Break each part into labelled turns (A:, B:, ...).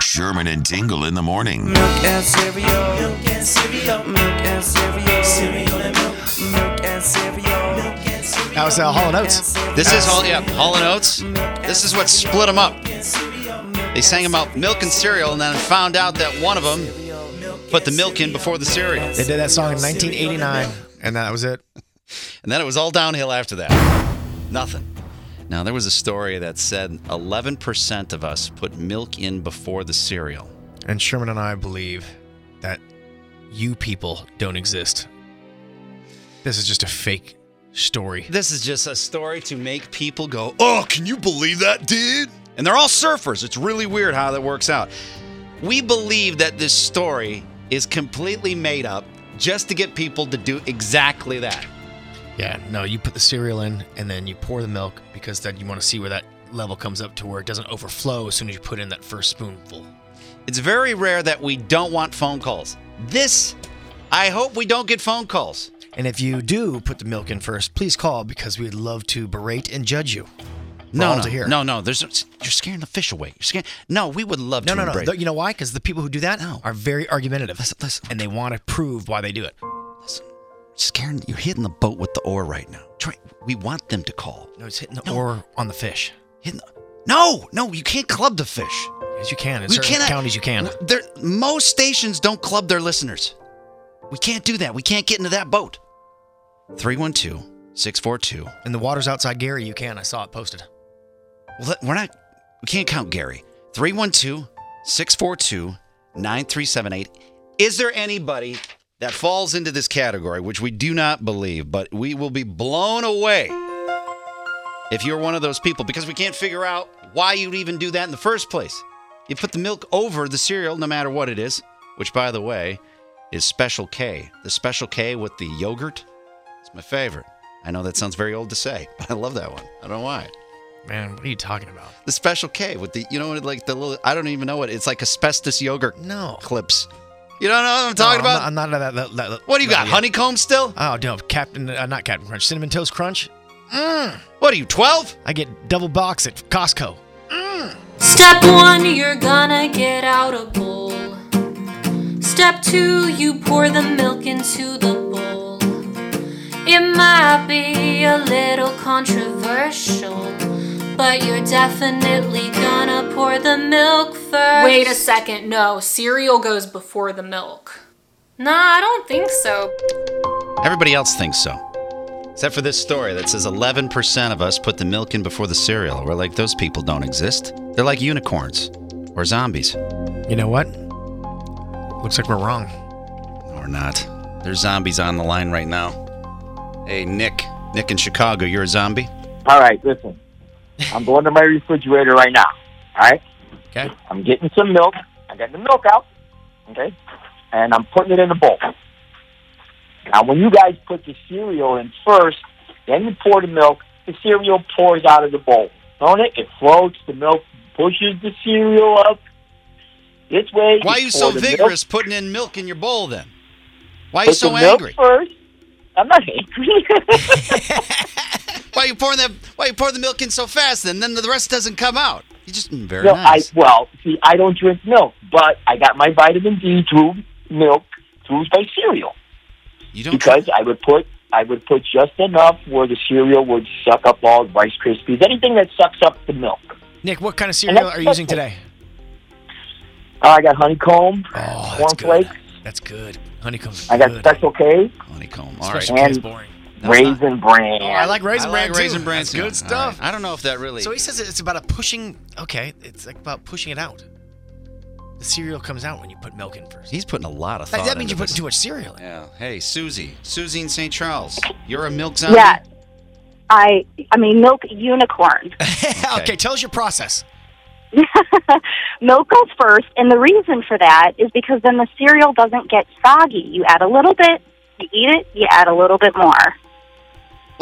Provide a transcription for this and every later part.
A: Sherman and Tingle in the morning.
B: Milk and cereal. Milk and cereal. Milk and cereal. Cereal and milk. Milk and cereal. Milk and cereal.
C: That was uh, Hall and Oates.
D: This is Hall, yeah, Hall and Oates. This is what split them up. They sang about milk and cereal, and then found out that one of them put the milk in before the cereal,
C: They did that song in 1989, and that was it.
D: and then it was all downhill after that. Nothing. Now there was a story that said 11% of us put milk in before the cereal.
C: And Sherman and I believe that you people don't exist. This is just a fake story.
D: This is just a story to make people go, "Oh, can you believe that, dude?" And they're all surfers. It's really weird how that works out. We believe that this story is completely made up just to get people to do exactly that.
C: Yeah, no, you put the cereal in and then you pour the milk because then you want to see where that level comes up to where it doesn't overflow as soon as you put in that first spoonful.
D: It's very rare that we don't want phone calls. This, I hope we don't get phone calls.
C: And if you do put the milk in first, please call because we'd love to berate and judge you.
D: No, no, no, no. There's you're scaring the fish away. You're scaring. No, we would love
C: No,
D: to.
C: no, no. no. You know why? Because the people who do that
D: No.
C: are very argumentative.
D: Listen, listen.
C: And they want to prove why they do it.
D: Scaring. You're hitting the boat with the oar right now. Try. We want them to call.
C: No, it's hitting the
D: No.
C: oar on the fish.
D: Hitting the, no, no, you can't club the fish.
C: As you can. In certain counties, you can.
D: There, most stations don't club their listeners. We can't do that. We can't get into that boat. 312 642.
C: In the waters outside Gary, you can. I saw it posted.
D: Well, that- we're not, we can't count Gary. 312 642 9378. Is there anybody that falls into this category, which we do not believe, but we will be blown away if you're one of those people because we can't figure out why you'd even do that in the first place. You put the milk over the cereal, no matter what it is, which, by the way, is Special K. The Special K with the yogurt. It's my favorite. I know that sounds very old to say, but I love that one. I don't know why.
C: Man, what are you talking about?
D: The Special K with the, you know, like the little, I don't even know what, it's like asbestos yogurt
C: No.
D: clips. You don't know what I'm talking
C: No,
D: about?
C: I'm not, I'm not that, that, that, that-
D: what do you got?
C: yet.
D: Honeycomb still?
C: Oh, no. Captain, uh, not Captain Crunch. Cinnamon Toast Crunch. Mmm.
D: What are you, 12?
C: I get double box at Costco.
E: Step one, you're gonna get out a bowl. Step two, you pour the milk into the bowl. It might be a little controversial, but you're definitely gonna pour the milk first.
F: Wait a second, no, cereal goes before the milk.
E: Nah, I don't think so.
D: Everybody else thinks so. Except for this story that says 11% of us put the milk in before the cereal. We're like, those people don't exist. They're like unicorns or zombies.
C: You know what? Looks like we're wrong.
D: Or not. There's zombies on the line right now. Hey, Nick. Nick in Chicago, you're a zombie?
G: All right, listen. I'm going to my refrigerator right now. All right?
C: Okay.
G: I'm getting some milk. I got the milk out. Okay? And I'm putting it in a bowl. Now, when you guys put the cereal in first, then you pour the milk, the cereal pours out of the bowl. Don't it? It floats. The milk pushes the cereal up. This way.
D: Why are you so
G: the milk-
D: vigorous putting in milk in your bowl then? Why are you
G: Put
D: so
G: the milk
D: angry?
G: first. I'm not angry.
D: Why are you pouring that? Why are you pouring the milk in so fast? Then, then the rest doesn't come out. You just mm, very
G: No,
D: nice.
G: I well, see, I don't drink milk, but I got my vitamin D through milk through my cereal
D: you don't.
G: because I would put I would put just enough where the cereal would suck up all the Rice Krispies, anything that sucks up the milk.
C: Nick, what kind of cereal are you using today?
G: I got honeycomb,
C: Oh, that's
G: cornflakes.
C: good. That's good. Honeycomb's
G: I got
C: good.
G: Special K,
D: Honeycomb. All right.
C: Special K is boring.
G: Raisin Bran.
C: Oh, I like raisin
D: I
C: bran
D: like
C: too.
D: raisin bran.
C: That's
D: too.
C: good stuff.
D: right. I don't know if that really.
C: So he says it's about a pushing. Okay, it's like about pushing it out. The cereal comes out when you put milk in first.
D: He's putting a lot of
C: That,
D: thought.
C: that means you put
D: this.
C: too much cereal in.
D: Yeah. Hey, Susie. Susie in St. Charles. You're a milk zombie.
H: Yeah. I I mean milk unicorn.
C: okay. tell us your process.
H: milk goes first, and the reason for that is because then the cereal doesn't get soggy. You add a little bit, you eat it, you add a little bit more.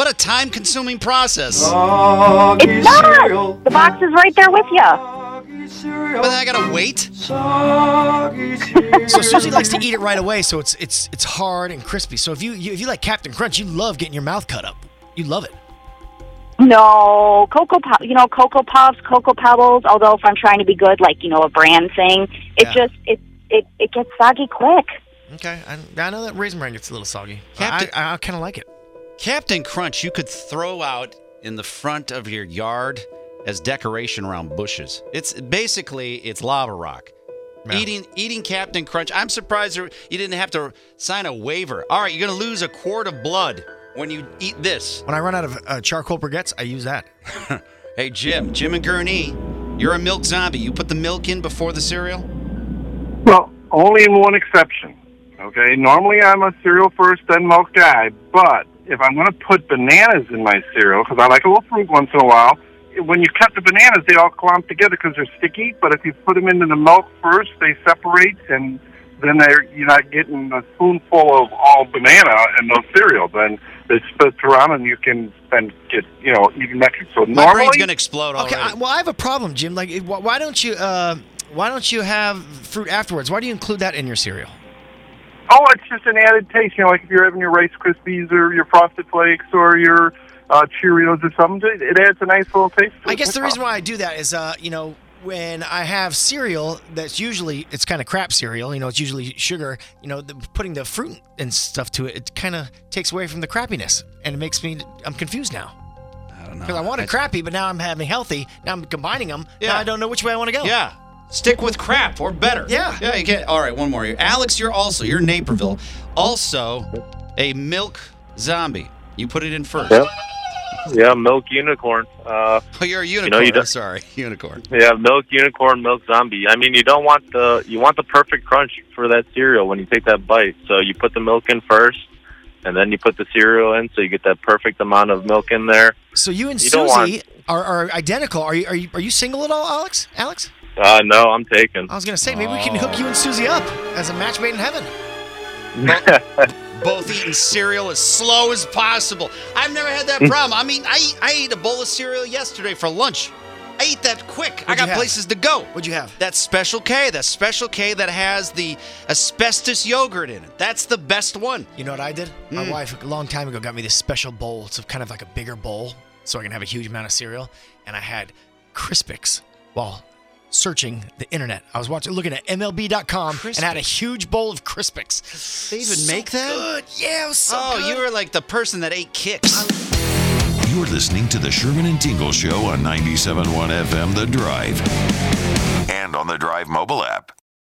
D: What a time-consuming process.
H: It's not. The box is right there with you.
D: But then I gotta wait.
C: So Susie likes to eat it right away, so it's it's it's hard and crispy. So if you, you if you like Captain Crunch, you love getting your mouth cut up. You love it.
H: No, Cocoa Pop, you know, Cocoa Puffs, Cocoa Pebbles, although if I'm trying to be good, like, you know, a brand thing, it
C: Yeah.
H: just, it, it, it gets soggy quick.
C: Okay, I, I know that raisin bran gets a little soggy.
D: Captain-
C: I, I, kind of like it.
D: Captain Crunch, you could throw out in the front of your yard as decoration around bushes. It's basically it's lava rock.
C: Yeah.
D: Eating eating Captain Crunch. I'm surprised you didn't have to sign a waiver. All right, you're gonna lose a quart of blood when you eat this.
C: When I run out of uh, charcoal briquettes, I use that.
D: Hey Jim, Jim and Gurnee, you're a milk zombie. You put the milk in before the cereal.
I: Well, only in one exception. Okay, normally I'm a cereal first, then milk guy. But if I'm going to put bananas in my cereal, because I like a little fruit once in a while, when you cut the bananas, they all clump together because they're sticky. But if you put them into the milk first, they separate, and then they're you're not getting a spoonful of all banana and no cereal. Then it splits around, and you can then get you know even extra. So
D: My
I: normally,
D: brain's gonna explode already.
C: Okay, I, well, I have a problem, Jim. Like, why why don't you uh, why don't you have fruit afterwards? Why do you include that in your cereal?
I: Oh, it's just an added taste. You know, like if you're having your Rice Krispies or your Frosted Flakes or your uh, Cheerios or something, it it adds a nice little taste. To
C: I
I: it.
C: guess the reason why I do that is, uh, you know, when I have cereal that's usually it's kind of crap cereal. You know, it's usually sugar. You know, the, putting the fruit and stuff to it, it kind of takes away from the crappiness, and it makes me I'm confused now.
D: I don't know.
C: Because I wanted crappy, but now I'm having healthy. Now I'm combining them.
D: Yeah.
C: Now I don't know which way I want to go.
D: Yeah. Stick with crap or better.
C: Yeah.
D: Yeah, you can't. All right, one more. here. Alex, you're also, you're Naperville. Also a milk zombie. You put it in first.
J: Yep. Yeah, milk unicorn. Uh,
D: Oh, you're a
J: you know,
D: unicorn.
J: you don't,
D: Sorry, unicorn.
J: yeah, milk unicorn, milk zombie. I mean, you don't want the you want the perfect crunch for that cereal when you take that bite. So you put the milk in first, and then you put the cereal in, so you get that perfect amount of milk in there.
C: So you and
J: You
C: Susie
J: want-
C: are, are identical. Are you are you are you single at all, Alex? Alex?
J: Uh, no, I'm taken.
C: I was gonna say maybe we can hook you and Susie up as a match made in heaven.
D: Both eating cereal as slow as possible. I've never had that problem. I mean, I I ate a bowl of cereal yesterday for lunch. I ate that quick. I
C: What'd
D: got places to go.
C: What'd you have?
D: That Special K, that Special K that has the asbestos yogurt in it. That's the best one.
C: You know what I did? My
D: Mm.
C: wife a long time ago got me this special bowl. It's kind of like a bigger bowl, so I can have a huge amount of cereal. And I had Crispix while searching the internet. I was watching, looking at MLB.com, and had a huge bowl of Crispix.
D: They even
C: So
D: make that?
C: Good. Yeah, it was so
D: oh,
C: good.
D: you were like the person that ate Kix.
A: You're listening to the Sherman and Tingle Show on 97.1 FM The Drive and on the Drive mobile app.